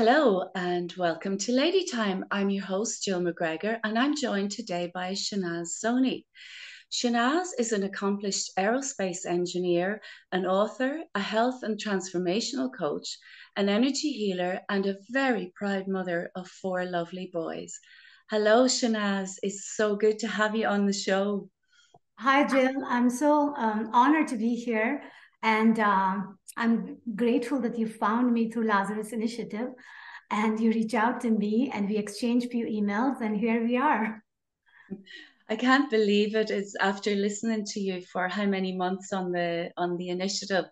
Hello and welcome to Lady Time. I'm your host, Jill McGregor, and I'm joined today by Shanaz Soni. Shanaz is an accomplished aerospace engineer, an author, a health and transformational coach, an energy healer, and a very proud mother of four lovely boys. Hello, Shanaz. It's so good to have you on the show. Hi, Jill. I'm so um, honored to be here. And uh, I'm grateful that you found me through Lazarus Initiative and you reach out to me and we exchange few emails and here we are. I can't believe it. It's after listening to you for how many months on the on the initiative.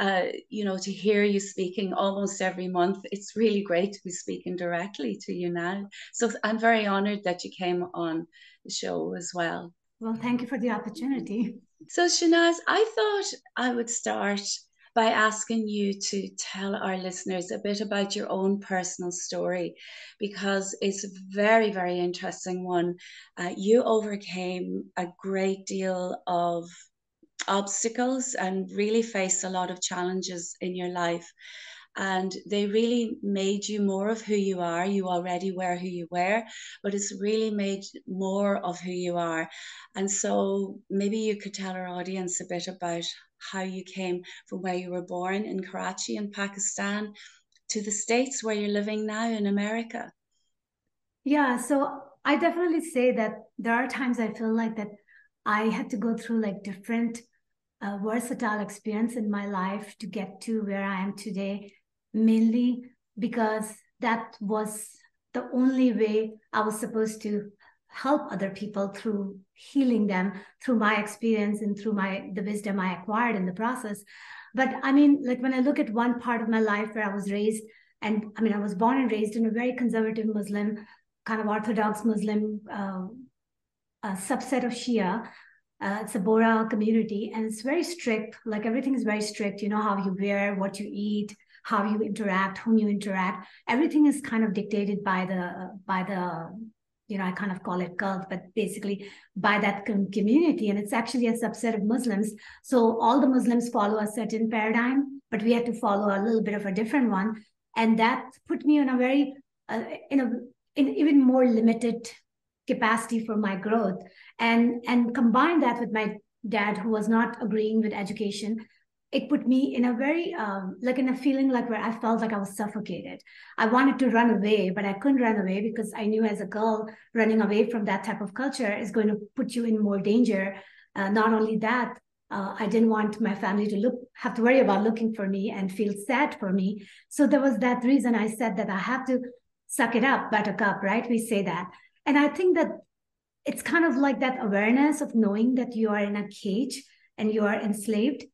Uh, you know, to hear you speaking almost every month, it's really great to be speaking directly to you now. So I'm very honored that you came on the show as well. Well, thank you for the opportunity. So, Shanaz, I thought I would start by asking you to tell our listeners a bit about your own personal story because it's a very, very interesting one. Uh, you overcame a great deal of obstacles and really faced a lot of challenges in your life and they really made you more of who you are. You already were who you were, but it's really made more of who you are. And so maybe you could tell our audience a bit about how you came from where you were born in Karachi in Pakistan to the States where you're living now in America. Yeah, so I definitely say that there are times I feel like that I had to go through like different uh, versatile experience in my life to get to where I am today mainly because that was the only way I was supposed to help other people through healing them through my experience and through my the wisdom I acquired in the process. But I mean, like when I look at one part of my life where I was raised, and I mean, I was born and raised in a very conservative Muslim, kind of Orthodox Muslim uh, subset of Shia. Uh, it's a Bohra community, and it's very strict. Like everything is very strict. You know how you wear, what you eat, how you interact, whom you interact. Everything is kind of dictated by the by the you know I kind of call it cult, but basically by that community, and it's actually a subset of Muslims. So all the Muslims follow a certain paradigm, but we had to follow a little bit of a different one, and that put me in a very uh, in a in even more limited capacity for my growth and and combine that with my dad who was not agreeing with education it put me in a very um, like in a feeling like where i felt like i was suffocated. I wanted to run away but i couldn't run away because i knew as a girl running away from that type of culture is going to put you in more danger. Uh, not only that uh, i didn't want my family to look have to worry about looking for me and feel sad for me. So there was that reason i said that i have to suck it up buttercup right? We say that. And i think that it's kind of like that awareness of knowing that you are in a cage and you are enslaved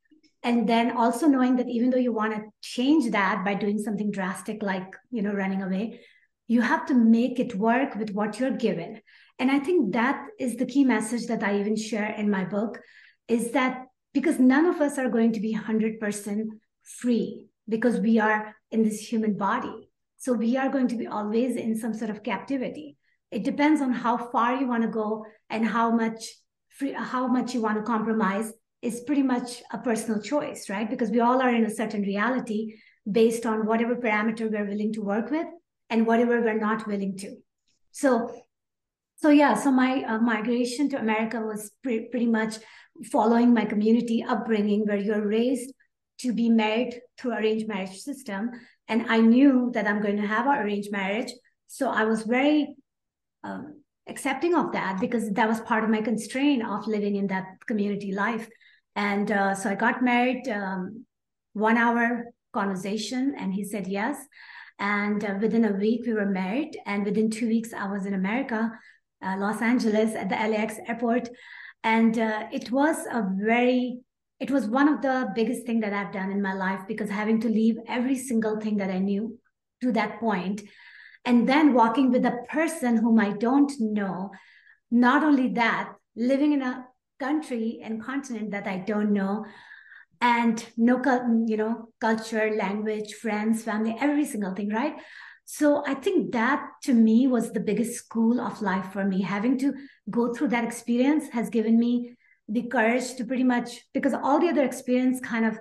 and then also knowing that even though you want to change that by doing something drastic like you know running away you have to make it work with what you're given. And i think that is the key message that i even share in my book is that because none of us are going to be 100% free because we are in this human body. So we are going to be always in some sort of captivity. It depends on how far you want to go and how much free how much you want to compromise is pretty much a personal choice, right? Because we all are in a certain reality based on whatever parameter we're willing to work with and whatever we're not willing to. So, so yeah, so my uh, migration to America was pre- pretty much following my community upbringing, where you're raised to be married through arranged marriage system, and I knew that I'm going to have an arranged marriage, so I was very um, accepting of that because that was part of my constraint of living in that community life. And uh, so I got married, um, one hour conversation, and he said yes. And uh, within a week, we were married. And within two weeks, I was in America, uh, Los Angeles, at the LAX airport. And uh, it was a very, it was one of the biggest thing that I've done in my life because having to leave every single thing that I knew to that point, and then walking with a person whom I don't know. Not only that, living in a country and continent that I don't know, and no, you know, culture, language, friends, family, every single thing, right? So I think that to me was the biggest school of life for me. Having to go through that experience has given me the courage to pretty much because all the other experience kind of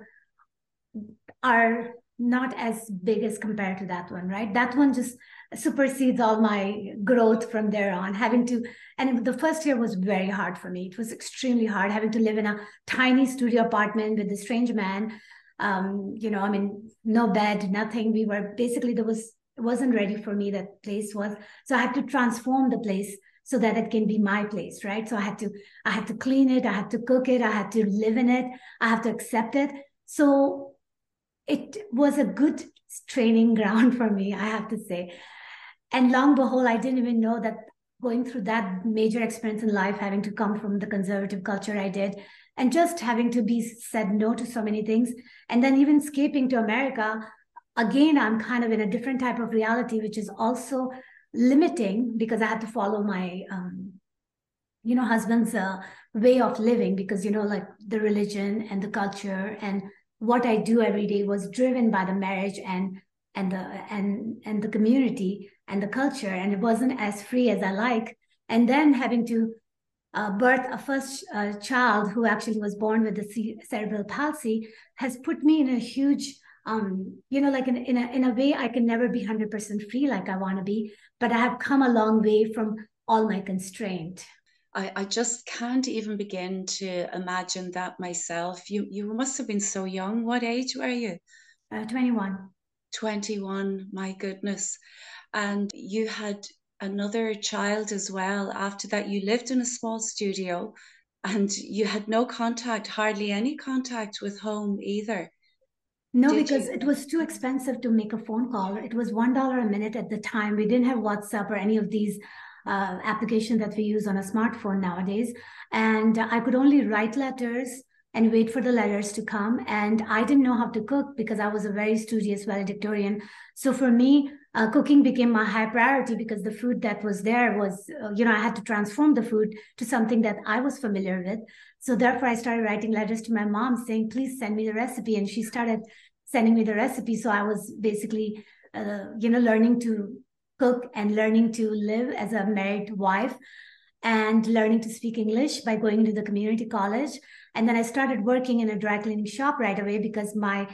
are not as big as compared to that one, right? That one just supersedes all my growth from there on. Having to, and the first year was very hard for me. It was extremely hard having to live in a tiny studio apartment with a strange man. Um, you know, I mean, no bed, nothing. We were basically there was it wasn't ready for me. That place was, so I had to transform the place so that it can be my place, right? So I had to, I had to clean it, I had to cook it, I had to live in it, I have to accept it. So it was a good training ground for me, I have to say. And long behold, I didn't even know that going through that major experience in life, having to come from the conservative culture I did, and just having to be said no to so many things, and then even escaping to America, again, I'm kind of in a different type of reality, which is also limiting because I had to follow my, um, you know, husband's uh, way of living because, you know, like the religion and the culture and what I do every day was driven by the marriage and and the and and the community and the culture, and it wasn't as free as I like. And then having to uh, birth a first uh, child who actually was born with the cerebral palsy has put me in a huge um, you know, like in, in, a, in a way, I can never be 100% free like I want to be, but I have come a long way from all my constraint. I, I just can't even begin to imagine that myself. You you must have been so young. What age were you? Uh, 21. 21, my goodness. And you had another child as well. After that, you lived in a small studio and you had no contact, hardly any contact with home either. No, Did because you? it was too expensive to make a phone call. It was $1 a minute at the time. We didn't have WhatsApp or any of these uh, applications that we use on a smartphone nowadays. And I could only write letters and wait for the letters to come. And I didn't know how to cook because I was a very studious valedictorian. So for me, uh, cooking became my high priority because the food that was there was, uh, you know, I had to transform the food to something that I was familiar with. So therefore, I started writing letters to my mom saying, please send me the recipe. And she started sending me the recipe. So I was basically, uh, you know, learning to cook and learning to live as a married wife and learning to speak English by going to the community college. And then I started working in a dry cleaning shop right away because my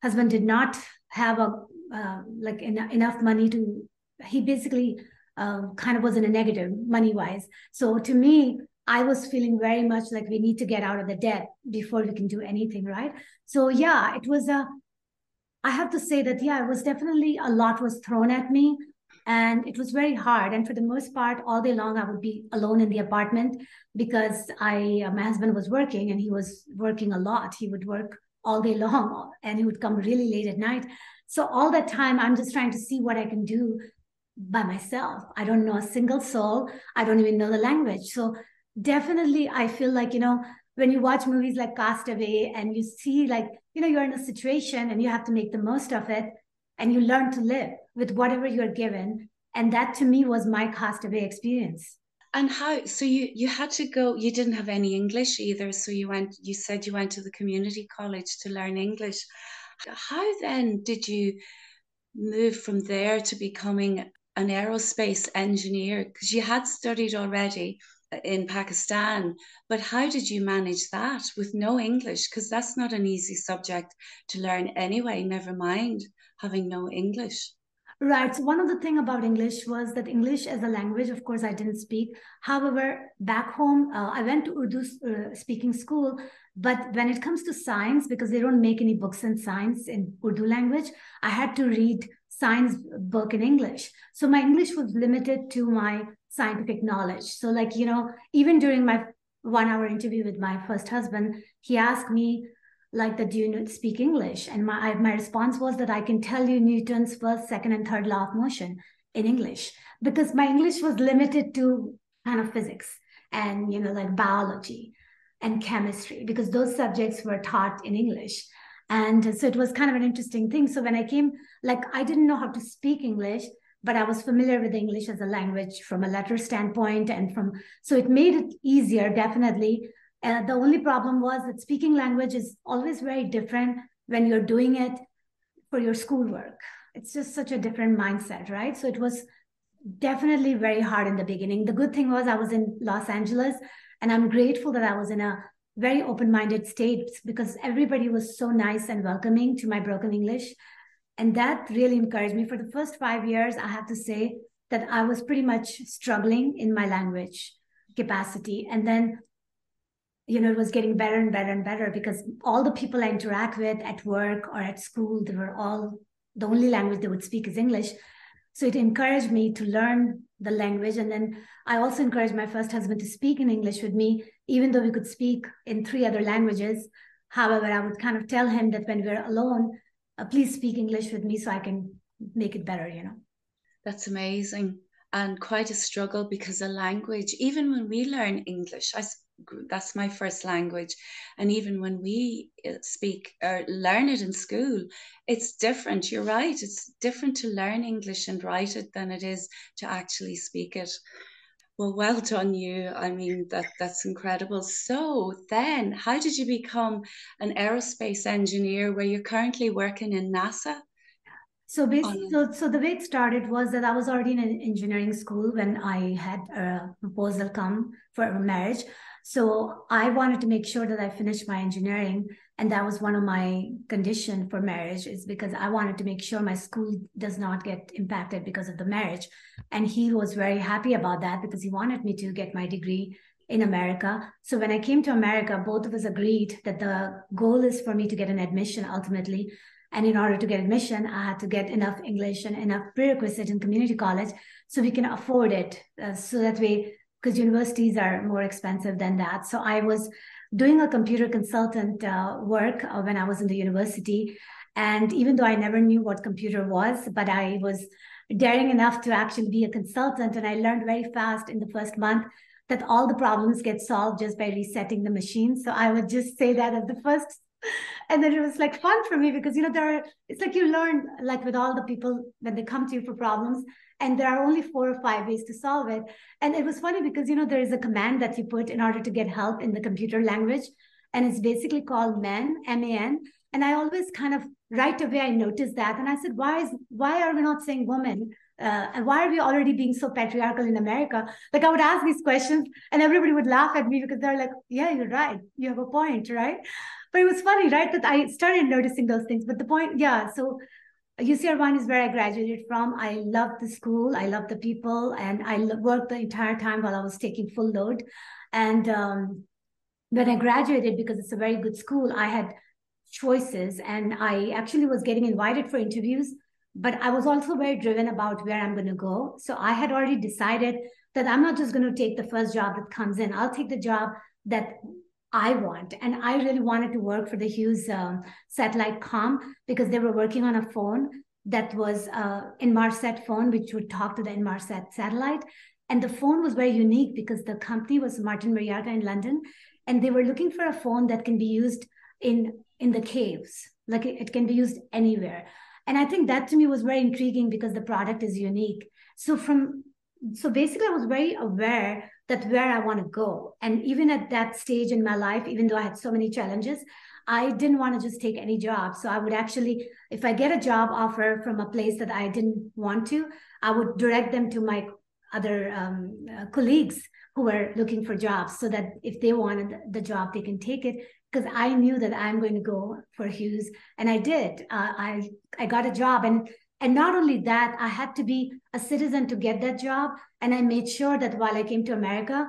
husband did not have a uh, like en- enough money to. He basically uh, kind of was in a negative money wise. So to me, I was feeling very much like we need to get out of the debt before we can do anything, right? So yeah, it was a. I have to say that yeah, it was definitely a lot was thrown at me and it was very hard and for the most part all day long i would be alone in the apartment because i uh, my husband was working and he was working a lot he would work all day long and he would come really late at night so all that time i'm just trying to see what i can do by myself. I don't know a single soul. I don't even know the language. So definitely i feel like you know when you watch movies like castaway and you see like you know you're in a situation and you have to make the most of it and you learn to live with whatever you're given. And that to me was my castaway experience. And how so you you had to go you didn't have any english either. So you went you said you went to the community college to learn english how then did you move from there to becoming an aerospace engineer because you had studied already in Pakistan but how did you manage that with no english because that's not an easy subject to learn anyway never mind having no English. Right. So one of the thing about English was that English as a language, of course, I didn't speak. However, back home, uh, I went to Urdu uh, speaking school. But when it comes to science, because they don't make any books in science in Urdu language, I had to read science book in English. So my English was limited to my scientific knowledge. So like, you know, even during my one hour interview with my first husband, he asked me, like that do you speak english and my my response was that i can tell you newton's first second and third law of motion in english because my english was limited to kind of physics and you know like biology and chemistry because those subjects were taught in english and so it was kind of an interesting thing so when i came like i didn't know how to speak english but i was familiar with english as a language from a letter standpoint and from so it made it easier definitely uh, the only problem was that speaking language is always very different when you're doing it for your schoolwork. It's just such a different mindset, right? So it was definitely very hard in the beginning. The good thing was I was in Los Angeles and I'm grateful that I was in a very open-minded state because everybody was so nice and welcoming to my broken english. And that really encouraged me. For the first five years i have to say that i was pretty much struggling in my language capacity. And then you know it was getting better and better and better because all the people i interact with at work or at school they were all the only language they would speak is english. So it encouraged me to learn the language. And then I also encouraged my first husband to speak in English with me, even though we could speak in three other languages. However, I would kind of tell him that when we're alone, uh, please speak English with me so I can make it better, you know. That's amazing and quite a struggle because a language, even when we learn English, I that's my first language. And even when we uh, speak or learn it in school it's different. You're right. It's different to learn english and write it than it is to actually speak it. Well well done you. I mean that that's incredible. So then how did you become an aerospace engineer where you're currently working in nasa? So basically, so, so the way it started was that I was already in an engineering school when I had a proposal come for a marriage. So I wanted to make sure that I finished my engineering. And that was one of my condition for marriage is because I wanted to make sure my school does not get impacted because of the marriage. And he was very happy about that because he wanted me to get my degree in America. So when I came to America, both of us agreed that the goal is for me to get an admission ultimately. And in order to get admission, I had to get enough English and enough prerequisite in community college so we can afford it. Uh, so that way because universities are more expensive than that. So I was doing a computer consultant uh, work uh, when I was in the university. And even though I never knew what computer was, but I was daring enough to actually be a consultant. And I learned very fast in the first month that all the problems get solved just by resetting the machine. So I would just say that as the first and then it was like fun for me because you know there are it's like you learn like with all the people when they come to you for problems and there are only four or five ways to solve it. And it was funny because you know there is a command that you put in order to get help in the computer language and it's basically called man m-a-n and i always kind of right away i noticed that and i said why is why are we not saying woman uh, and why are we already being so patriarchal in america? Like i would ask these questions and everybody would laugh at me because they're like yeah you're right. You have a point right but it was funny right that i started noticing those things but the point yeah so UC Irvine is where I graduated from. I loved the school. I loved the people, and I worked the entire time while I was taking full load. And um, when I graduated, because it's a very good school, I had choices, and I actually was getting invited for interviews. But I was also very driven about where I'm going to go. So I had already decided that I'm not just going to take the first job that comes in. I'll take the job that I want. And I really wanted to work for the Hughes um, satellite com because they were working on a phone that was uh, Inmarsat phone, which would talk to the Inmarsat satellite. And the phone was very unique because the company was Martin Marietta in London, and they were looking for a phone that can be used in in the caves, like it, it can be used anywhere. And I think that to me was very intriguing because the product is unique. So from so basically, I was very aware that where I want to go. And even at that stage in my life, even though I had so many challenges, I didn't want to just take any job. So I would actually, if I get a job offer from a place that I didn't want to, I would direct them to my other um, uh, colleagues who were looking for jobs so that if they wanted the job, they can take it. Because I knew that I'm going to go for Hughes, and I did. Uh, I I got a job, and and not only that, I had to be a citizen to get that job. And I made sure that while I came to America,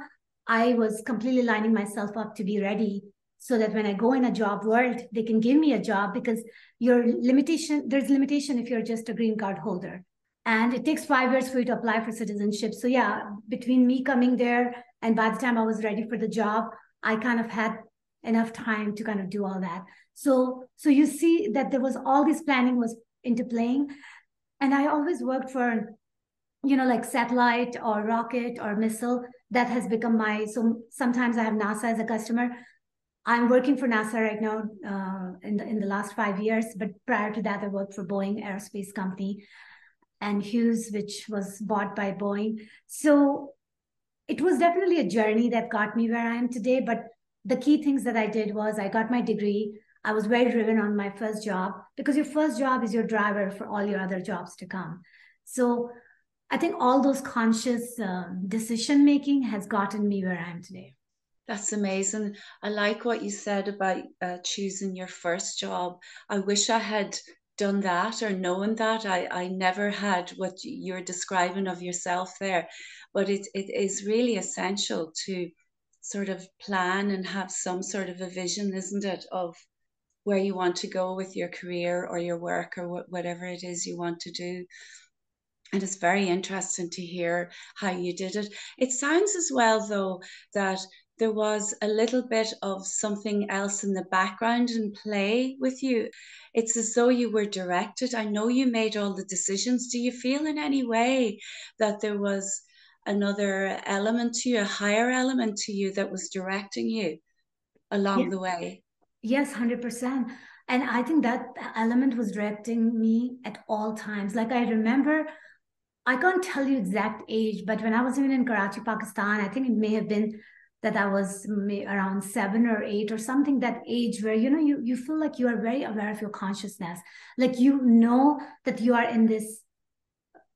I was completely lining myself up to be ready so that when I go in a job world, they can give me a job because your limitation, there's limitation if you're just a green card holder. And it takes five years for you to apply for citizenship. So yeah, between me coming there and by the time I was ready for the job, I kind of had enough time to kind of do all that. So so you see that there was all this planning was into playing and I always worked for, you know, like satellite or rocket or missile. That has become my, so sometimes I have NASA as a customer. I'm working for NASA right now uh, in, the, in the last five years, but prior to that, I worked for Boeing Aerospace Company and Hughes, which was bought by Boeing. So it was definitely a journey that got me where I am today. But the key things that I did was I got my degree. I was very driven on my first job because your first job is your driver for all your other jobs to come. So I think all those conscious uh, decision making has gotten me where I am today. That's amazing. I like what you said about uh, choosing your first job. I wish I had done that or known that. I, I never had what you're describing of yourself there. But it, it is really essential to sort of plan and have some sort of a vision, isn't it, of where you want to go with your career or your work or wh- whatever it is you want to do. And it's very interesting to hear how you did it. It sounds as well, though, that there was a little bit of something else in the background and play with you. It's as though you were directed. I know you made all the decisions. Do you feel in any way that there was another element to you, a higher element to you that was directing you along the way? Yes, 100%. And I think that element was directing me at all times. Like I remember, I can't tell you exact age, but when I was even in Karachi, Pakistan, I think it may have been that I was around seven or eight or something that age where you know you you feel like you are very aware of your consciousness like you know that you are in this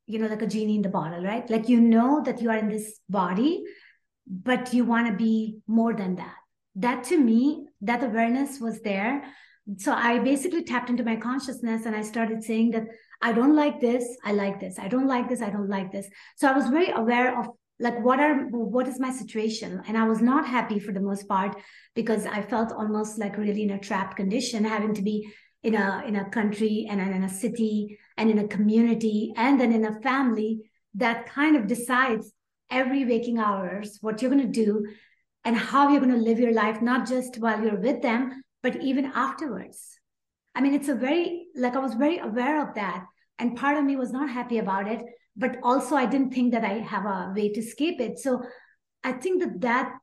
you know like a genie in the bottle right like you know that you are in this body but you want to be more than that that to me that awareness was there. So i basically tapped into my consciousness and i started saying that i don't like this i like this i don't like this i don't like this. So i was very aware of like what are what is my situation? And i was not happy for the most part because i felt almost like really in a trapped condition having to be in a in a country and in a city and in a community and then in a family that kind of decides every waking hours what you're going to do and how you're going to live your life not just while you're with them but even afterwards i mean it's a very like i was very aware of that and part of me was not happy about it but also I didn't think that I have a way to escape it. So I think that that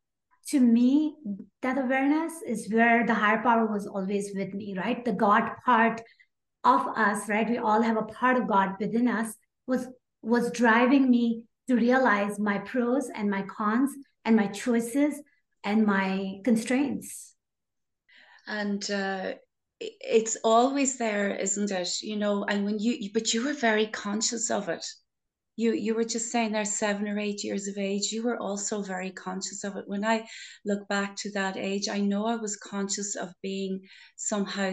to me, that awareness is where the higher power was always with me, right? The God part of us, right? We all have a part of God within us was was driving me to realize my pros and my cons and my choices and my constraints. And uh, it's always there, isn't it? You know, and when you, but you were very conscious of it you you were just saying they're seven or eight years of age you were also very conscious of it when i look back to that age i know i was conscious of being somehow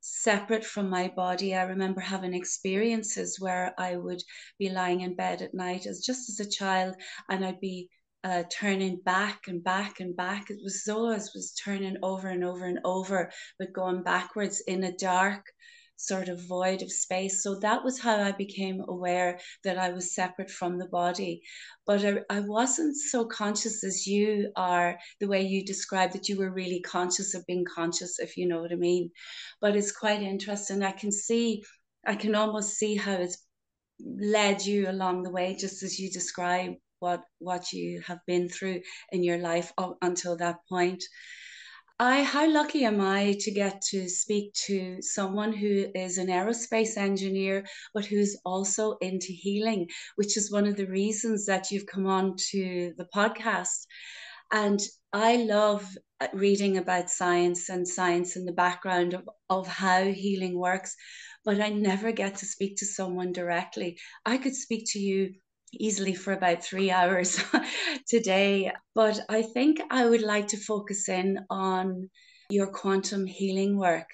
separate from my body i remember having experiences where i would be lying in bed at night as just as a child and i'd be uh, turning back and back and back it was so as was turning over and over and over but going backwards in a dark sort of void of space. So that was how I became aware that I was separate from the body. But I, I wasn't so conscious as you are, the way you described that you were really conscious of being conscious, if you know what I mean. But it's quite interesting. I can see, I can almost see how it's led you along the way, just as you describe what what you have been through in your life up until that point. I, how lucky am I to get to speak to someone who is an aerospace engineer, but who's also into healing, which is one of the reasons that you've come on to the podcast. And I love uh, reading about science and science in the background of, of how healing works, but I never get to speak to someone directly. I could speak to you easily for about three hours today. But I think I would like to focus in on your quantum healing work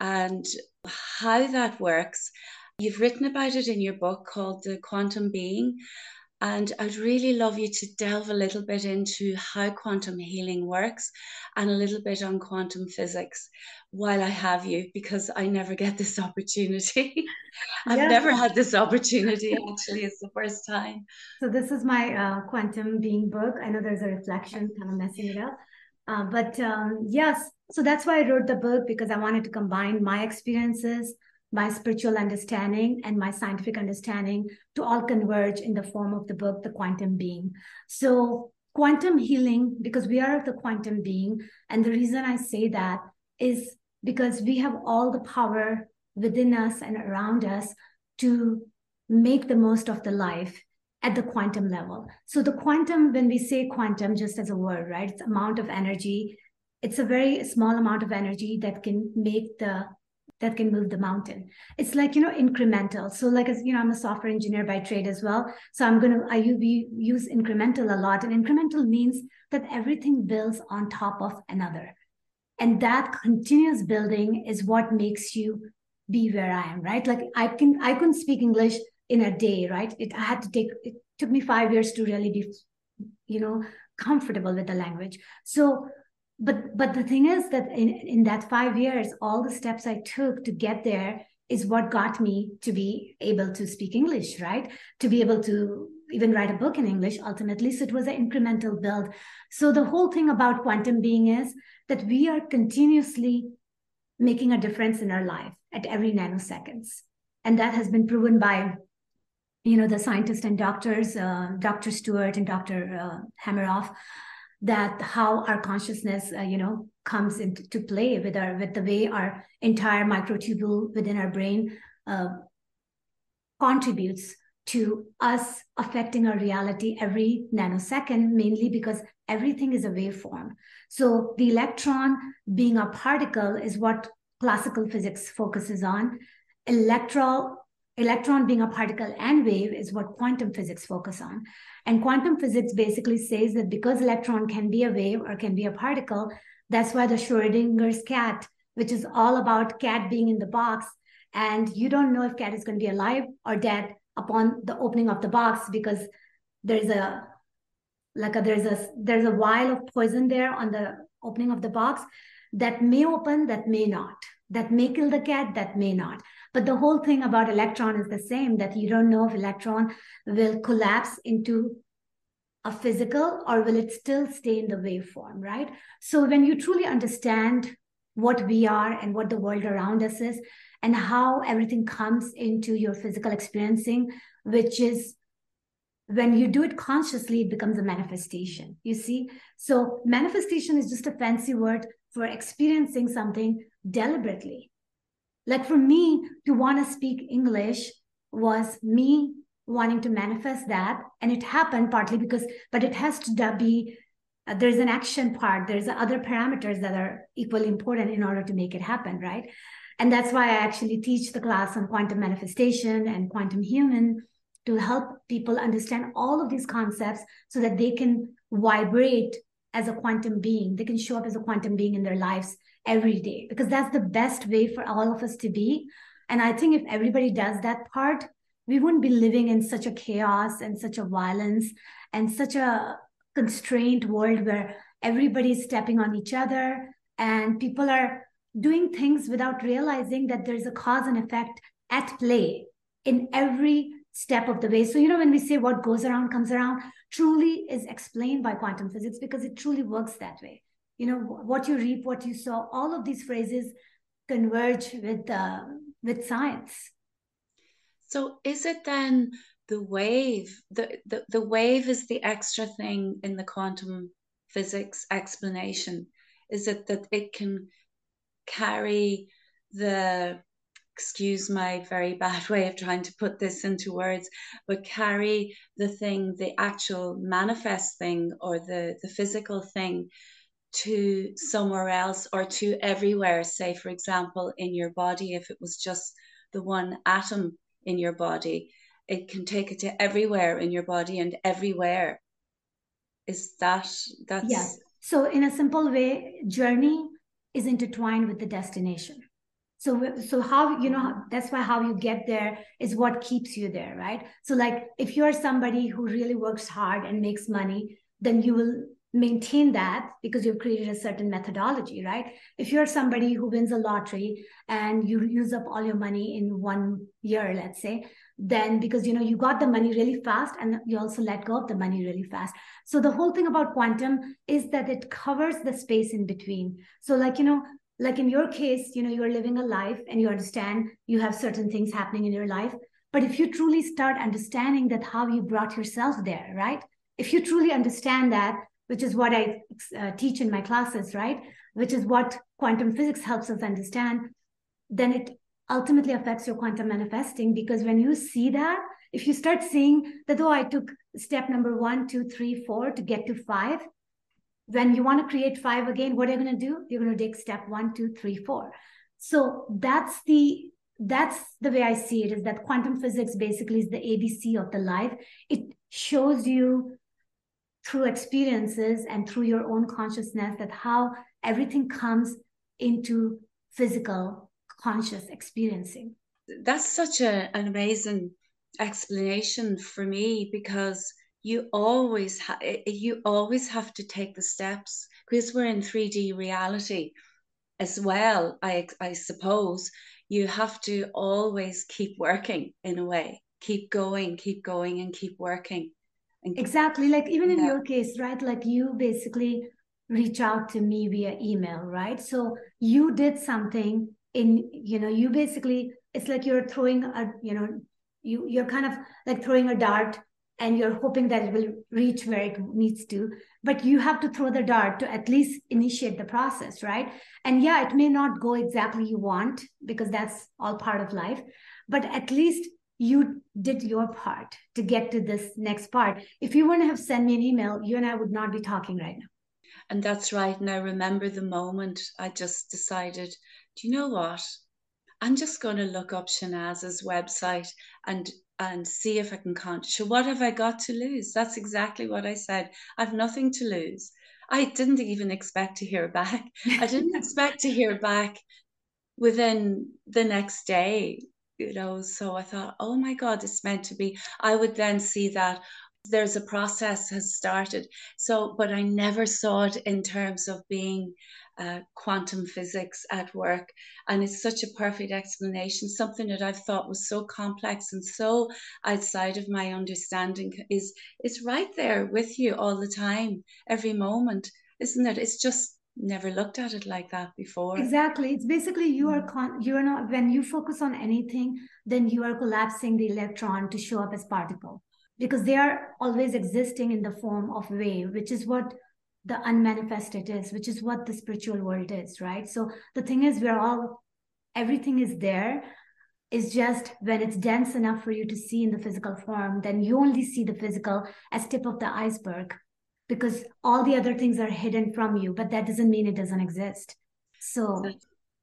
and how that works. You've written about it in your book called The Quantum Being. And I'd really love you to delve a little bit into how quantum healing works and a little bit on quantum physics while I have you, because I never get this opportunity. I've yeah. never had this opportunity, actually. It's the first time. So, this is my uh, quantum being book. I know there's a reflection kind of messing it up. Uh, but um, yes, so that's why I wrote the book because I wanted to combine my experiences my spiritual understanding and my scientific understanding to all converge in the form of the book, The Quantum Being. So, quantum healing, because we are the quantum being. And the reason I say that is because we have all the power within us and around us to make the most of the life at the quantum level. So, the quantum, when we say quantum, just as a word, right, it's amount of energy. It's a very small amount of energy that can make the that can move the mountain. It's like, you know, incremental. So like, as you know, I'm a software engineer by trade as well. So I'm going to, I use incremental a lot. And incremental means that everything builds on top of another. And that continuous building is what makes you be where I am, right? Like I can, I couldn't speak English in a day, right? It I had to take, it took me five years to really be, you know, comfortable with the language. So but but the thing is that in, in that five years all the steps i took to get there is what got me to be able to speak english right? To be able to even write a book in english. Ultimately so it was an incremental build. So the whole thing about quantum being is that we are continuously making a difference in our life at every nanoseconds. And that has been proven by you know the scientists and doctors uh, dr stewart and dr uh, hameroff that how our consciousness uh, you know comes into play with our with the way our entire microtubule within our brain uh, contributes to us affecting our reality every nanosecond mainly because everything is a waveform. So the electron being a particle is what classical physics focuses on. Electron electron being a particle and wave is what quantum physics focus on and quantum physics basically says that because electron can be a wave or can be a particle that's why the schrodinger's cat which is all about cat being in the box and you don't know if cat is going to be alive or dead upon the opening of the box because there's a like a, there's a there's a vial of poison there on the opening of the box that may open that may not that may kill the cat that may not but the whole thing about electron is the same that you don't know if electron will collapse into a physical or will it still stay in the waveform, right? So when you truly understand what we are and what the world around us is and how everything comes into your physical experiencing, which is when you do it consciously, it becomes a manifestation. You see? So manifestation is just a fancy word for experiencing something deliberately. Like for me to want to speak English was me wanting to manifest that. And it happened partly because, but it has to be, uh, there's an action part, there's other parameters that are equally important in order to make it happen, right? And that's why I actually teach the class on quantum manifestation and quantum human to help people understand all of these concepts so that they can vibrate as a quantum being. They can show up as a quantum being in their lives every day because that's the best way for all of us to be. And I think if everybody does that part, we wouldn't be living in such a chaos and such a violence and such a constrained world where everybody's stepping on each other and people are doing things without realizing that there's a cause and effect at play in every step of the way. So, you know, when we say what goes around comes around, truly is explained by quantum physics because it truly works that way. You know what you reap what you sow all of these phrases converge with uh, with science. So is it then the wave the, the the wave is the extra thing in the quantum physics explanation? Is it that it can carry the excuse my very bad way of trying to put this into words but carry the thing the actual manifest thing or the the physical thing to somewhere else or to everywhere. Say for example in your body if it was just the one atom in your body it can take it to everywhere in your body and everywhere. Is that that's yes. So in a simple way journey is intertwined with the destination so so how you know that's why how you get there is what keeps you there right so like if you're somebody who really works hard and makes money then you will maintain that because you've created a certain methodology, right? If you're somebody who wins a lottery and you use up all your money in one year, let's say, then because you know you got the money really fast and you also let go of the money really fast. So the whole thing about quantum is that it covers the space in between. So like you know, like in your case, you know, you're living a life and you understand you have certain things happening in your life. But if you truly start understanding that how you brought yourself there, right? If you truly understand that, which is what I uh, teach in my classes, right? Which is what quantum physics helps us understand, then it ultimately affects your quantum manifesting because when you see that, if you start seeing that, oh, I took step number one, two, three, four to get to five, when you want to create five again, what are you going to do? You're going to take step one, two, three, four. So that's the that's the way I see it is that quantum physics basically is the ABC of the life. It shows you through experiences and through your own consciousness that how everything comes into physical conscious experiencing. That's such a, an amazing explanation for me because you always ha- eh, eh, you always have to take the steps because we're in 3D reality as well I I suppose. You have to always keep working in a way. Keep going keep going and keep working. And exactly like even in your case right like you basically reach out to me via email right? So you did something in you know you basically it's like you're throwing a you know you you're kind of like throwing a dart and you're hoping that it will reach where it needs to but you have to throw the dart to at least initiate the process right? And yeah it may not go exactly you want because that's all part of life but at least you did your part to get to this next part. If you wouldn't have sent me an email you and i would not be talking right now. And that's right and i remember the moment i just decided do you know what? I'm just going to look up Shahnaz's website and and see if I can count. So what have I got to lose? That's exactly what I said. I've nothing to lose. I didn't even expect to hear back. I didn't expect to hear back within the next day, you know. So I thought, oh my God, it's meant to be. I would then see that there's a process has started. So, but I never saw it in terms of being uh, quantum physics at work. And it's such a perfect explanation. Something that I've thought was so complex and so outside of my understanding is, is right there with you all the time, every moment, isn't it? It's just never looked at it like that before exactly it's basically you are mm. con- you are not when you focus on anything then you are collapsing the electron to show up as particle because they are always existing in the form of wave which is what the unmanifested is, which is what the spiritual world is, right? So the thing is, we're all, everything is there. It's just when it's dense enough for you to see in the physical form, then you only see the physical as tip of the iceberg because all the other things are hidden from you, but that doesn't mean it doesn't exist. So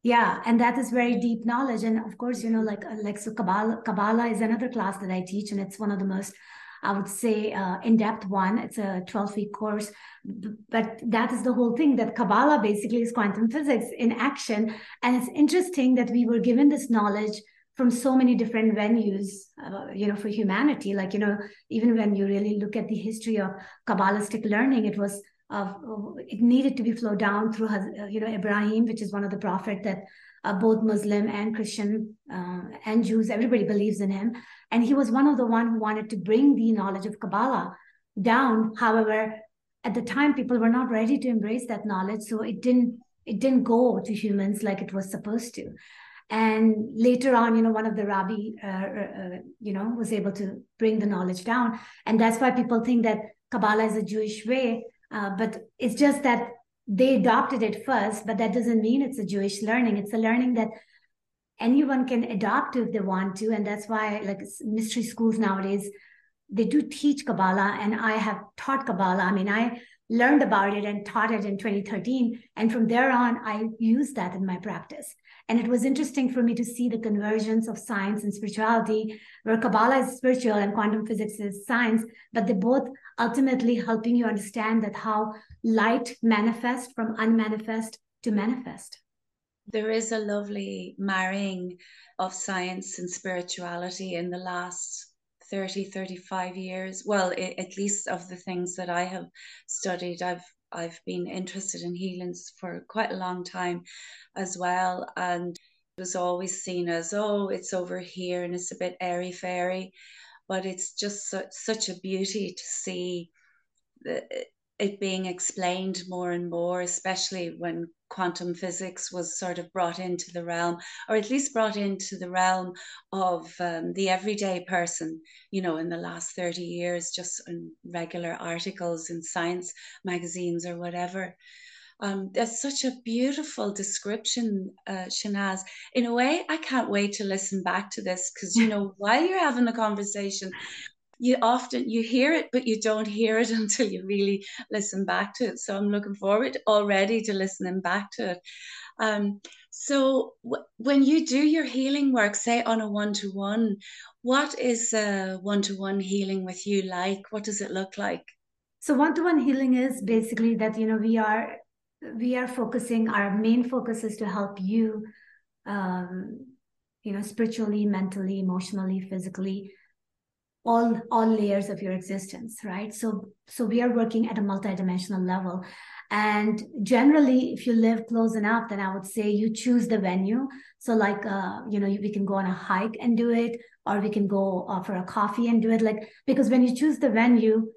yeah, and that is very deep knowledge. And of course, you know, like like so Kabbalah, Kabbalah is another class that I teach, and it's one of the most I would say, uh, in depth one. It's a 12 week course. But that is the whole thing that Kabbalah basically is quantum physics in action. And it's interesting that we were given this knowledge from so many different venues, uh, you know, for humanity. Like, you know, even when you really look at the history of Kabbalistic learning, it was uh, it needed to be flowed down through, uh, you know, Ibrahim, which is one of the prophet that uh, both Muslim and Christian uh, and Jews, everybody believes in him. And he was one of the one who wanted to bring the knowledge of Kabbalah down. However, at the time, people were not ready to embrace that knowledge, so it didn't it didn't go to humans like it was supposed to. And later on, you know, one of the rabbi, uh, uh, you know, was able to bring the knowledge down, and that's why people think that Kabbalah is a Jewish way. Uh, but it's just that they adopted it first, but that doesn't mean it's a Jewish learning. It's a learning that anyone can adopt if they want to. And that's why, like mystery schools nowadays, they do teach Kabbalah, and I have taught Kabbalah. I mean, I learned about it and taught it in 2013. And from there on, I used that in my practice. And it was interesting for me to see the convergence of science and spirituality, where Kabbalah is spiritual and quantum physics is science, but they both ultimately helping you understand that how light manifests from unmanifest to manifest. There is a lovely marrying of science and spirituality in the last 30 35 years well at least of the things that i have studied i've I've been interested in healings for quite a long time as well. And it was always seen as, oh, it's over here and it's a bit airy fairy. But it's just su- such a beauty to see the, it being explained more and more, especially when quantum physics was sort of brought into the realm, or at least brought into the realm of um, the everyday person, you know, in the last 30 years, just in regular articles in science magazines or whatever. Um, that's such a beautiful description, uh, Shahnaz. In a way, I can't wait to listen back to this because, you know, while you're having the conversation, you often you hear it but you don't hear it until you really listen back to it so i'm looking forward already to listening back to it Um, so w- when you do your healing work, say on a one to one, what is a one to one healing with you like? What does it look like? So one to one healing is basically that you know we are we are focusing our main focus is to help you um, you know spiritually mentally emotionally physically all all layers of your existence right? So so we are working at a multidimensional level. And generally if you live close enough then i would say you choose the venue. So like uh, you know we can go on a hike and do it or we can go uh, for a coffee and do it. Like because when you choose the venue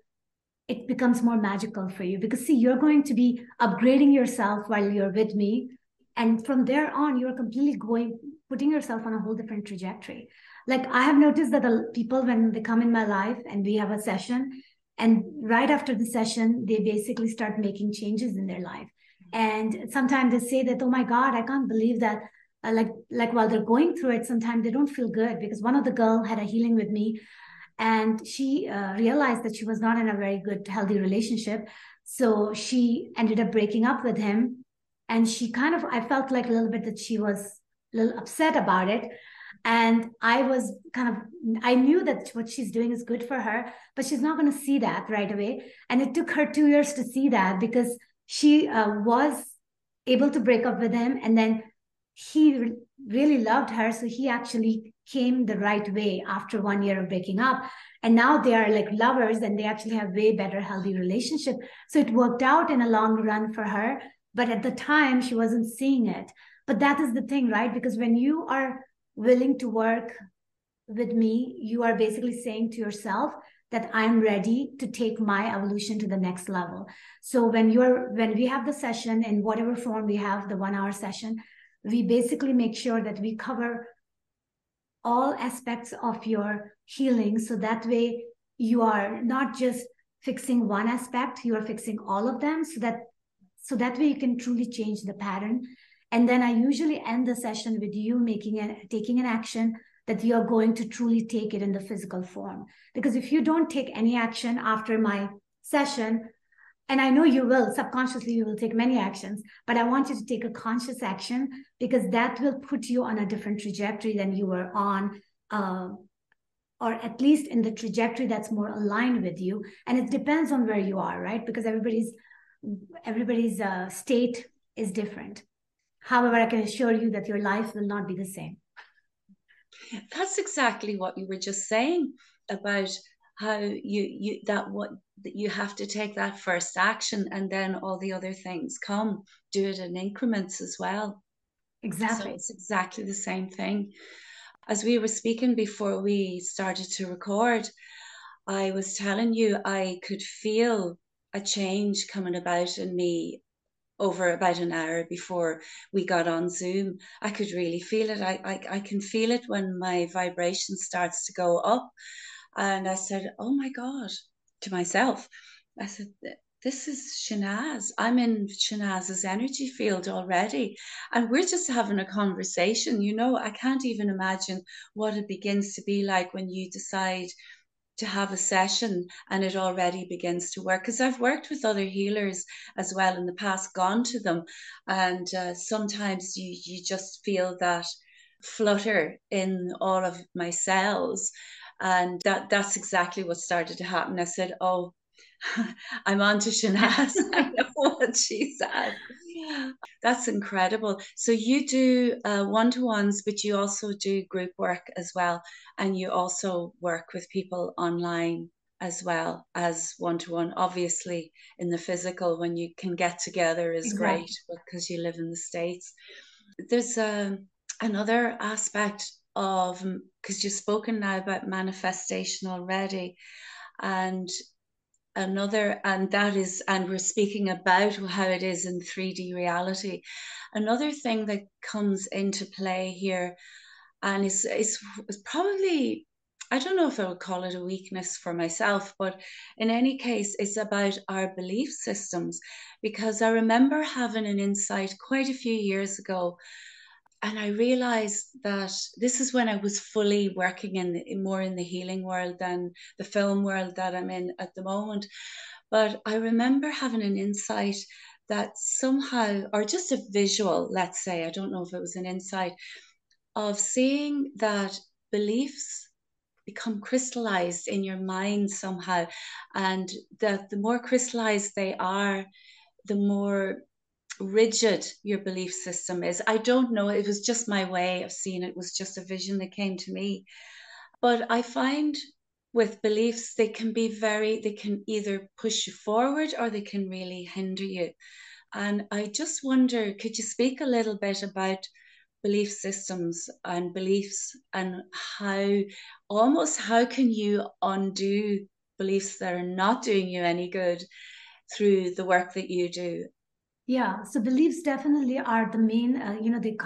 it becomes more magical for you. Because see you're going to be upgrading yourself while you're with me. And from there on you're completely going putting yourself on a whole different trajectory like i have noticed that the people when they come in my life and we have a session and right after the session they basically start making changes in their life. And sometimes they say that oh my god i can't believe that uh, like like while they're going through it sometimes they don't feel good because one of the girl had a healing with me and she uh, realized that she was not in a very good healthy relationship. So she ended up breaking up with him and she kind of i felt like a little bit that she was a little upset about it and i was kind of i knew that what she's doing is good for her but she's not going to see that right away. And it took her two years to see that because she uh, was able to break up with him. And then he really loved her. So he actually came the right way after one year of breaking up. And now they are like lovers and they actually have way better healthy relationship. So it worked out in a long run for her but at the time she wasn't seeing it. But that is the thing right? Because when you are willing to work with me you are basically saying to yourself that i'm ready to take my evolution to the next level. So when you're when we have the session in whatever form we have the one hour session we basically make sure that we cover all aspects of your healing. So that way you are not just fixing one aspect you are fixing all of them. So that so that way you can truly change the pattern and then i usually end the session with you making an taking an action that you are going to truly take it in the physical form because if you don't take any action after my session and I know you will subconsciously you will take many actions, but I want you to take a conscious action because that will put you on a different trajectory than you were on, uh, or at least in the trajectory that's more aligned with you. And it depends on where you are, right? Because everybody's everybody's uh, state is different. However, I can assure you that your life will not be the same. That's exactly what you were just saying about how you you that what that you have to take that first action and then all the other things come. Do it in increments as well. Exactly. So it's exactly the same thing. As we were speaking before we started to record i was telling you i could feel a change coming about in me over about an hour before we got on Zoom. I could really feel it. I, I, I can feel it when my vibration starts to go up. And I said, Oh my God, to myself. I said, This is Shehnaz. I'm in Shehnaz's energy field already. And we're just having a conversation. You know, I can't even imagine what it begins to be like when you decide to have a session and it already begins to work because i've worked with other healers as well in the past gone to them and uh, sometimes you you just feel that flutter in all of my cells and that that's exactly what started to happen. I said, "Oh, I'm on to Shehnaz. I know what she said." That's incredible. So you do uh, one-to-ones, but you also do group work as well, and you also work with people online as well as one-to-one. Obviously, in the physical, when you can get together is exactly. great because you live in the states. There's um, another aspect of because you've spoken now about manifestation already and another and that is and we're speaking about how it is in 3d reality another thing that comes into play here and is is, is probably I don't know if I would call it a weakness for myself, but in any case, it's about our belief systems. Because I remember having an insight quite a few years ago and I realized that this is when I was fully working in, more in the healing world than the film world that I'm in at the moment. But I remember having an insight that somehow, or just a visual, let's say, I don't know if it was an insight, of seeing that beliefs become crystallized in your mind somehow, and that the more crystallized they are, the more rigid your belief system is. I don't know, it was just my way of seeing it, it was just a vision that came to me. But I find with beliefs, they can be very, they can either push you forward or they can really hinder you. And I just wonder, could you speak a little bit about belief systems and beliefs and how almost how can you undo beliefs that are not doing you any good through the work that you do yeah so beliefs definitely are the main uh, you know they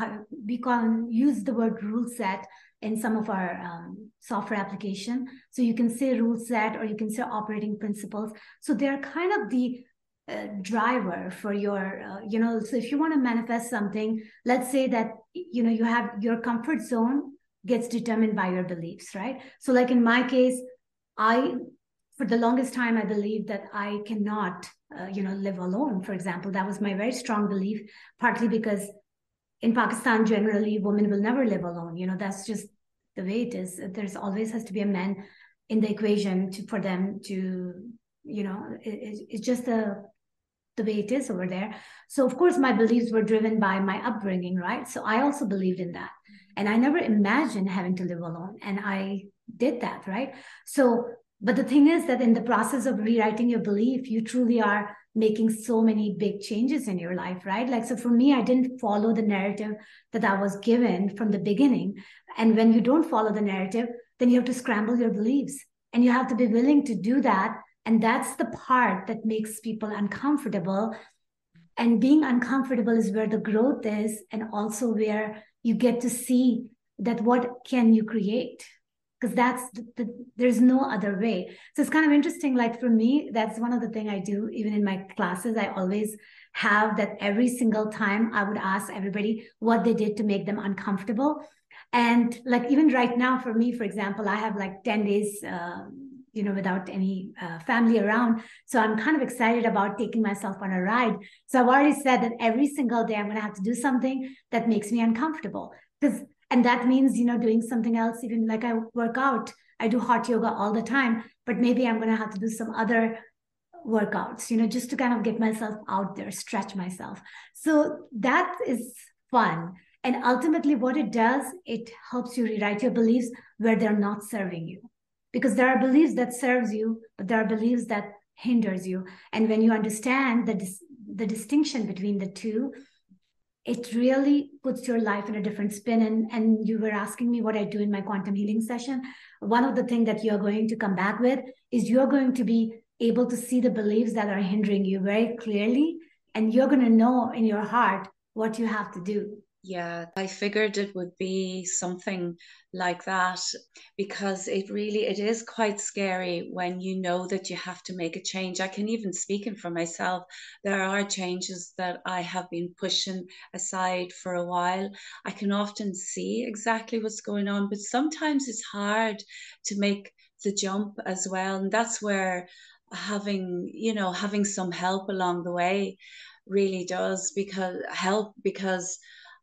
we can use the word rule set in some of our um, software application. So you can say rule set or you can say operating principles. So they're kind of the uh, driver for your, uh, you know, so if you want to manifest something, let's say that, you know, you have your comfort zone gets determined by your beliefs, right? So like in my case, I, for the longest time, I believed that I cannot, uh, you know, live alone. For example, that was my very strong belief, partly because in Pakistan, generally, women will never live alone. You know, that's just the way it is. There's always has to be a man in the equation to, for them to, you know, it, it's just the the way it is over there. So of course, my beliefs were driven by my upbringing, right? So I also believed in that, and I never imagined having to live alone, and I did that, right? So, but the thing is that in the process of rewriting your belief, you truly are making so many big changes in your life, right? Like, so for me, I didn't follow the narrative that I was given from the beginning. And when you don't follow the narrative, then you have to scramble your beliefs and you have to be willing to do that. And that's the part that makes people uncomfortable. And being uncomfortable is where the growth is, and also where you get to see that what can you create because that's the, the, there's no other way. So it's kind of interesting like for me that's one of the thing i do even in my classes. I always have that every single time i would ask everybody what they did to make them uncomfortable. And like even right now for me for example i have like 10 days uh, you know without any uh, family around. So i'm kind of excited about taking myself on a ride. So i've already said that every single day i'm going to have to do something that makes me uncomfortable. Because and that means you know doing something else even like i work out i do hot yoga all the time but maybe i'm going to have to do some other workouts you know just to kind of get myself out there stretch myself. So that is fun. And ultimately what it does it helps you rewrite your beliefs where they're not serving you. Because there are beliefs that serves you but there are beliefs that hinders you. And when you understand the dis- the distinction between the two it really puts your life in a different spin. And, and you were asking me what I do in my quantum healing session. One of the things that you're going to come back with is you're going to be able to see the beliefs that are hindering you very clearly. And you're going to know in your heart what you have to do. Yeah, I figured it would be something like that because it really it is quite scary when you know that you have to make a change. I can even speaking for myself, there are changes that I have been pushing aside for a while. I can often see exactly what's going on, but sometimes it's hard to make the jump as well. And that's where having, you know, having some help along the way really does because help because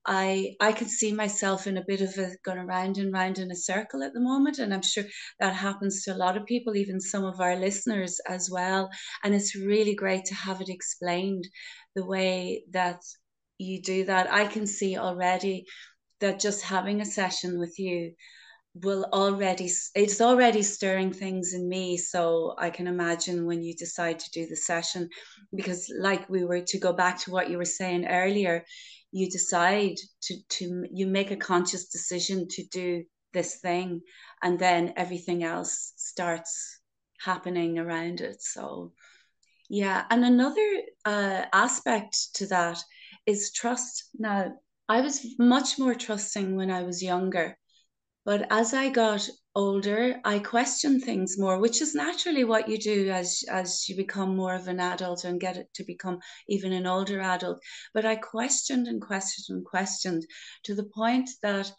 I I can see myself in a bit of a going around and round in a circle at the moment, and I'm sure that happens to a lot of people, even some of our listeners as well. And it's really great to have it explained the way that you do that. I can see already that just having a session with you will already it's already stirring things in me so i can imagine when you decide to do the session because like we were to go back to what you were saying earlier you decide to to you make a conscious decision to do this thing and then everything else starts happening around it. So yeah and another uh, aspect to that is trust. Now i was much more trusting when i was younger but as i got older, I questioned things more, which is naturally what you do as as you become more of an adult and get to become even an older adult. But I questioned and questioned and questioned to the point that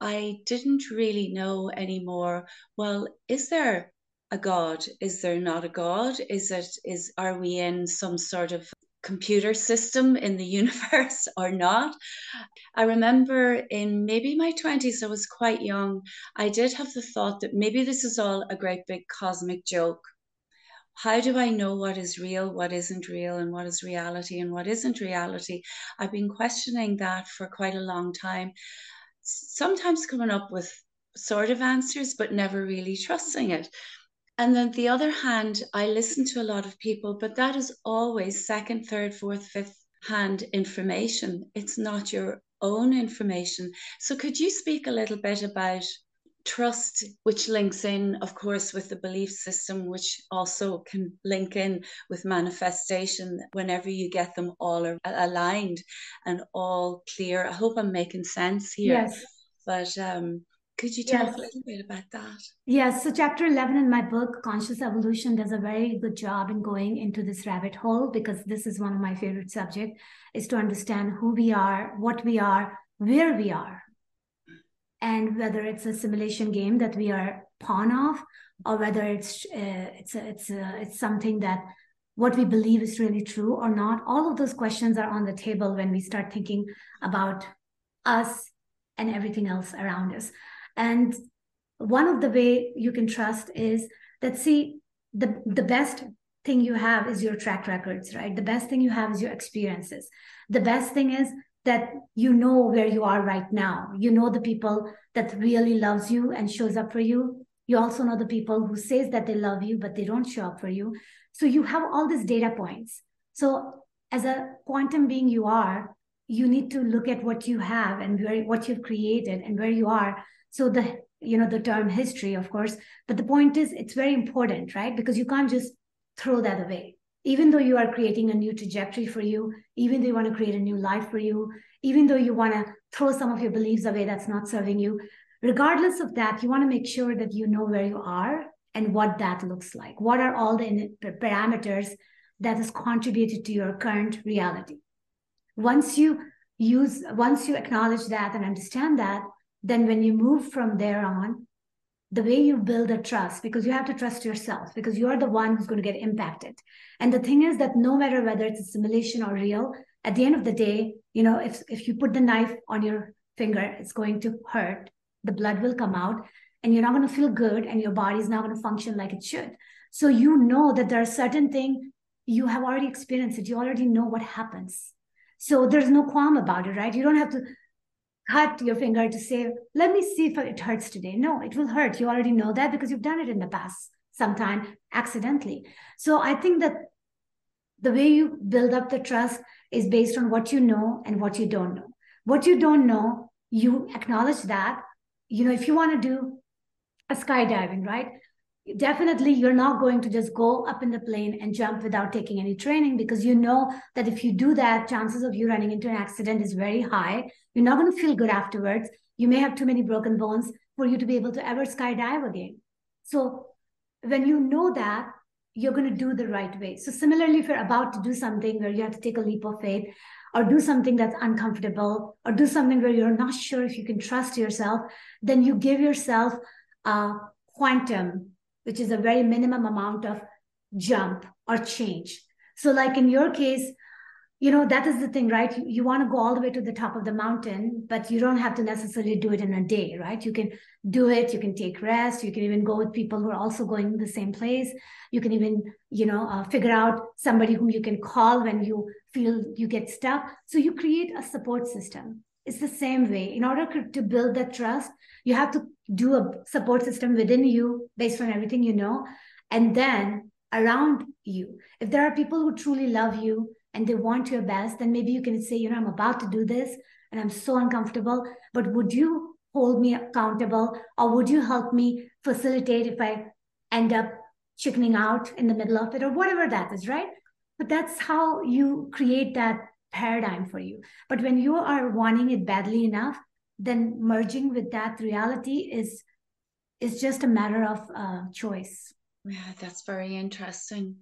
I didn't really know anymore. Well, is there a God? Is there not a God? Is it is are we in some sort of computer system in the universe or not. I remember in maybe my 20s, I was quite young. I did have the thought that maybe this is all a great big cosmic joke. How do I know what is real, what isn't real, and what is reality and what isn't reality? I've been questioning that for quite a long time, sometimes coming up with sort of answers, but never really trusting it. And then the other hand, I listen to a lot of people, but that is always second, third, fourth, fifth hand information. It's not your own information. So could you speak a little bit about trust, which links in, of course, with the belief system, which also can link in with manifestation whenever you get them all aligned and all clear. I hope I'm making sense here. Yes. But um, could you tell yes. a little bit about that? Yes. So, chapter 11 in my book, Conscious Evolution, does a very good job in going into this rabbit hole because this is one of my favorite subjects is to understand who we are, what we are, where we are, and whether it's a simulation game that we are pawn of or whether it's uh, it's a, it's a, it's something that what we believe is really true or not all of those questions are on the table when we start thinking about us and everything else around us and one of the way you can trust is that see the the best thing you have is your track records right? The best thing you have is your experiences. The best thing is that you know where you are right now. You know the people that really loves you and shows up for you. You also know the people who says that they love you but they don't show up for you. So you have all these data points. So as a quantum being you are you need to look at what you have and where what you've created and where you are so the you know the term history of course but the point is it's very important right? Because you can't just throw that away. Even though you are creating a new trajectory for you even though you want to create a new life for you even though you want to throw some of your beliefs away that's not serving you regardless of that you want to make sure that you know where you are and what that looks like. What are all the parameters that has contributed to your current reality? Once you use once you acknowledge that and understand that then when you move from there on, the way you build a trust, because you have to trust yourself, because you're the one who's going to get impacted. And the thing is that no matter whether it's a simulation or real, at the end of the day, you know, if if you put the knife on your finger, it's going to hurt. The blood will come out, and you're not going to feel good, and your body's not going to function like it should. So you know that there are certain things you have already experienced it. You already know what happens. So there's no qualm about it, right? You don't have to cut your finger to say, let me see if it hurts today. No, it will hurt. You already know that because you've done it in the past, sometime accidentally. So I think that the way you build up the trust is based on what you know and what you don't know. What you don't know, you acknowledge that. You know, if you want to do a skydiving, right? Definitely you're not going to just go up in the plane and jump without taking any training because you know that if you do that chances of you running into an accident is very high. You're not going to feel good afterwards. You may have too many broken bones for you to be able to ever skydive again. So when you know that you're going to do the right way. So similarly if you're about to do something where you have to take a leap of faith or do something that's uncomfortable or do something where you're not sure if you can trust yourself then you give yourself a quantum which is a very minimum amount of jump or change. So, like in your case, you know, that is the thing, right? You, you want to go all the way to the top of the mountain, but you don't have to necessarily do it in a day, right? You can do it, you can take rest, you can even go with people who are also going the same place. You can even, you know, uh, figure out somebody whom you can call when you feel you get stuck. So, you create a support system. It's the same way. In order to build that trust, you have to do a support system within you based on everything you know and then around you. If there are people who truly love you and they want your best then maybe you can say you know i'm about to do this and i'm so uncomfortable but would you hold me accountable or would you help me facilitate if i end up chickening out in the middle of it or whatever that is right? But that's how you create that paradigm for you. But when you are wanting it badly enough then merging with that reality is is just a matter of uh, choice. Yeah, that's very interesting.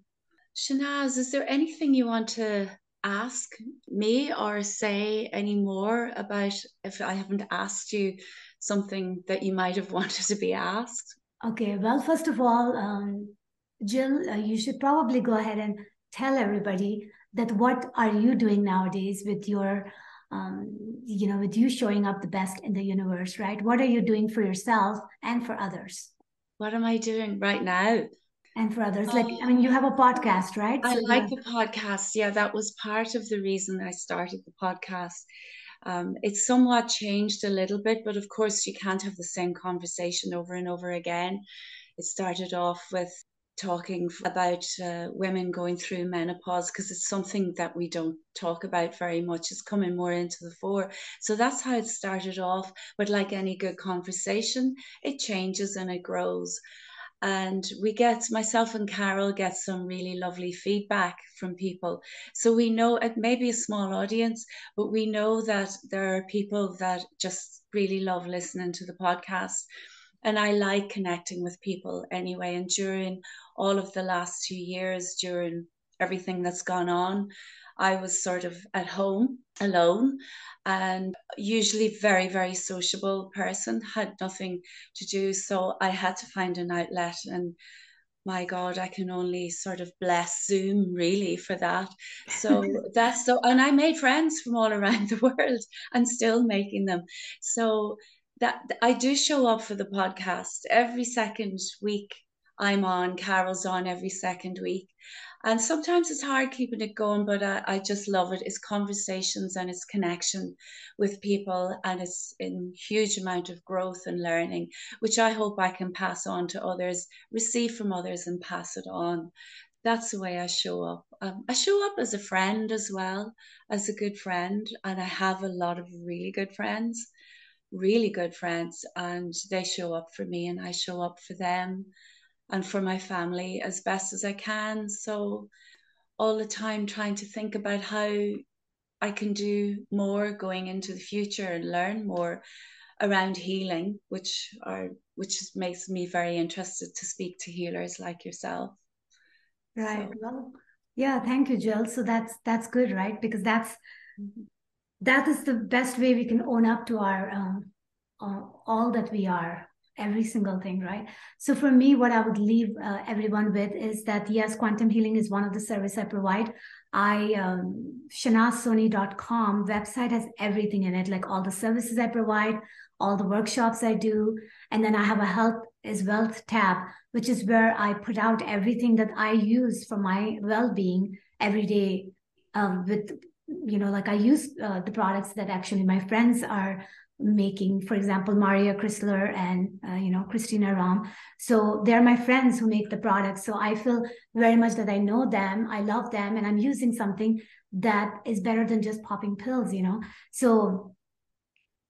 Shehnaz, is there anything you want to ask me or say any more about if I haven't asked you something that you might have wanted to be asked? Okay, well, first of all, um, Jill, uh, you should probably go ahead and tell everybody that what are you doing nowadays with your um, you know with you showing up the best in the universe right? What are you doing for yourself and for others? What am i doing right now? And for others. Like i mean you have a podcast right? I so, like yeah. the podcast. Yeah that was part of the reason i started the podcast. Um, it's somewhat changed a little bit but of course you can't have the same conversation over and over again. It started off with talking about uh, women going through menopause because it's something that we don't talk about very much. It's coming more into the fore. So that's how it started off. But like any good conversation, it changes and it grows. And we get, myself and Carol get some really lovely feedback from people. So we know it may be a small audience, but we know that there are people that just really love listening to the podcast and I like connecting with people anyway. And during all of the last two years, during everything that's gone on, I was sort of at home alone and usually very, very sociable person, had nothing to do. So I had to find an outlet and my God, I can only sort of bless Zoom really for that. So that's so, and I made friends from all around the world and still making them. So that I do show up for the podcast every second week. I'm on, Carol's on every second week. And sometimes it's hard keeping it going, but I, I just love it. It's conversations and it's connection with people, and it's in huge amount of growth and learning, which I hope I can pass on to others, receive from others, and pass it on. That's the way I show up. Um, I show up as a friend as well, as a good friend, and I have a lot of really good friends really good friends and they show up for me and I show up for them and for my family as best as I can. So all the time trying to think about how I can do more going into the future and learn more around healing, which are which makes me very interested to speak to healers like yourself. Right. So. Well, yeah, thank you, Jill. So that's that's good, right? Because that's mm-hmm that is the best way we can own up to our um, uh, all that we are every single thing right? So for me what i would leave uh, everyone with is that yes quantum healing is one of the service i provide. I um, shehnazsoni.com website has everything in it like all the services i provide all the workshops i do. And then i have a health is wealth tab which is where i put out everything that i use for my well-being every day um, with you know like i use uh, the products that actually my friends are making for example maria chrysler and uh, you know christina ram so they're my friends who make the products so i feel very much that i know them i love them and i'm using something that is better than just popping pills you know? So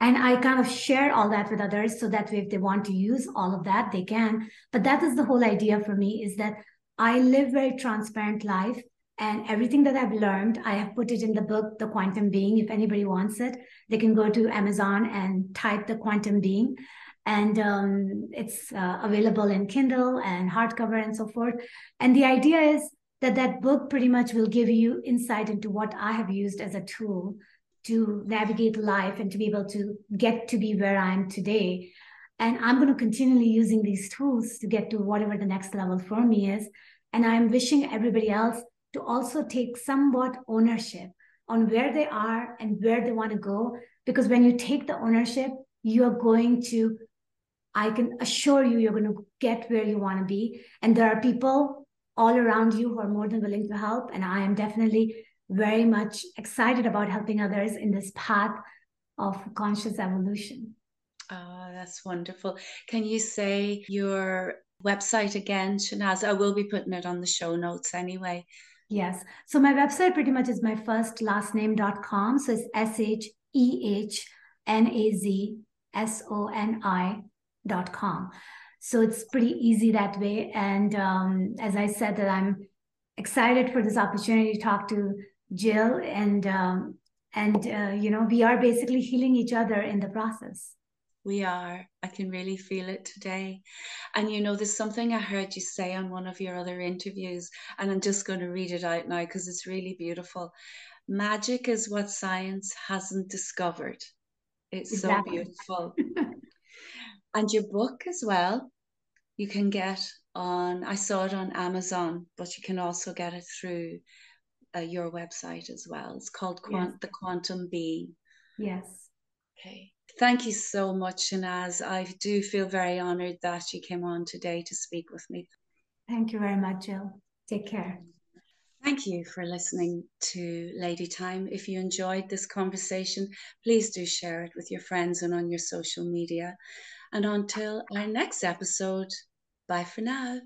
and i kind of share all that with others so that way if they want to use all of that they can. But that is the whole idea for me is that i live very transparent life and everything that I've learned, I have put it in the book, The Quantum Being. If anybody wants it, they can go to Amazon and type The Quantum Being. And um, it's uh, available in Kindle and hardcover and so forth. And the idea is that that book pretty much will give you insight into what I have used as a tool to navigate life and to be able to get to be where I am today. And I'm going to continually using these tools to get to whatever the next level for me is. And I'm wishing everybody else to also take somewhat ownership on where they are and where they want to go. Because when you take the ownership, you're going to, I can assure you, you're going to get where you want to be. And there are people all around you who are more than willing to help. And I am definitely very much excited about helping others in this path of conscious evolution. Oh, that's wonderful. Can you say your website again, Shehnaz? I will be putting it on the show notes anyway. Yes. So my website pretty much is my first last name.com. So it's S H E H N A Z S O N I dot com. So it's pretty easy that way. And um, as I said, that I'm excited for this opportunity to talk to Jill and um, and uh, you know we are basically healing each other in the process. We are. I can really feel it today. And you know, there's something I heard you say on one of your other interviews, and I'm just going to read it out now because it's really beautiful. Magic is what science hasn't discovered. It's exactly. so beautiful. and your book as well, you can get on, I saw it on Amazon, but you can also get it through uh, your website as well. It's called Quant- yes. the Quantum Being. Yes. Okay. Thank you so much, Shehnaz. I do feel very honored that you came on today to speak with me. Thank you very much, Jill. Take care. Thank you for listening to Lady Time. If you enjoyed this conversation, please do share it with your friends and on your social media. And until our next episode, bye for now.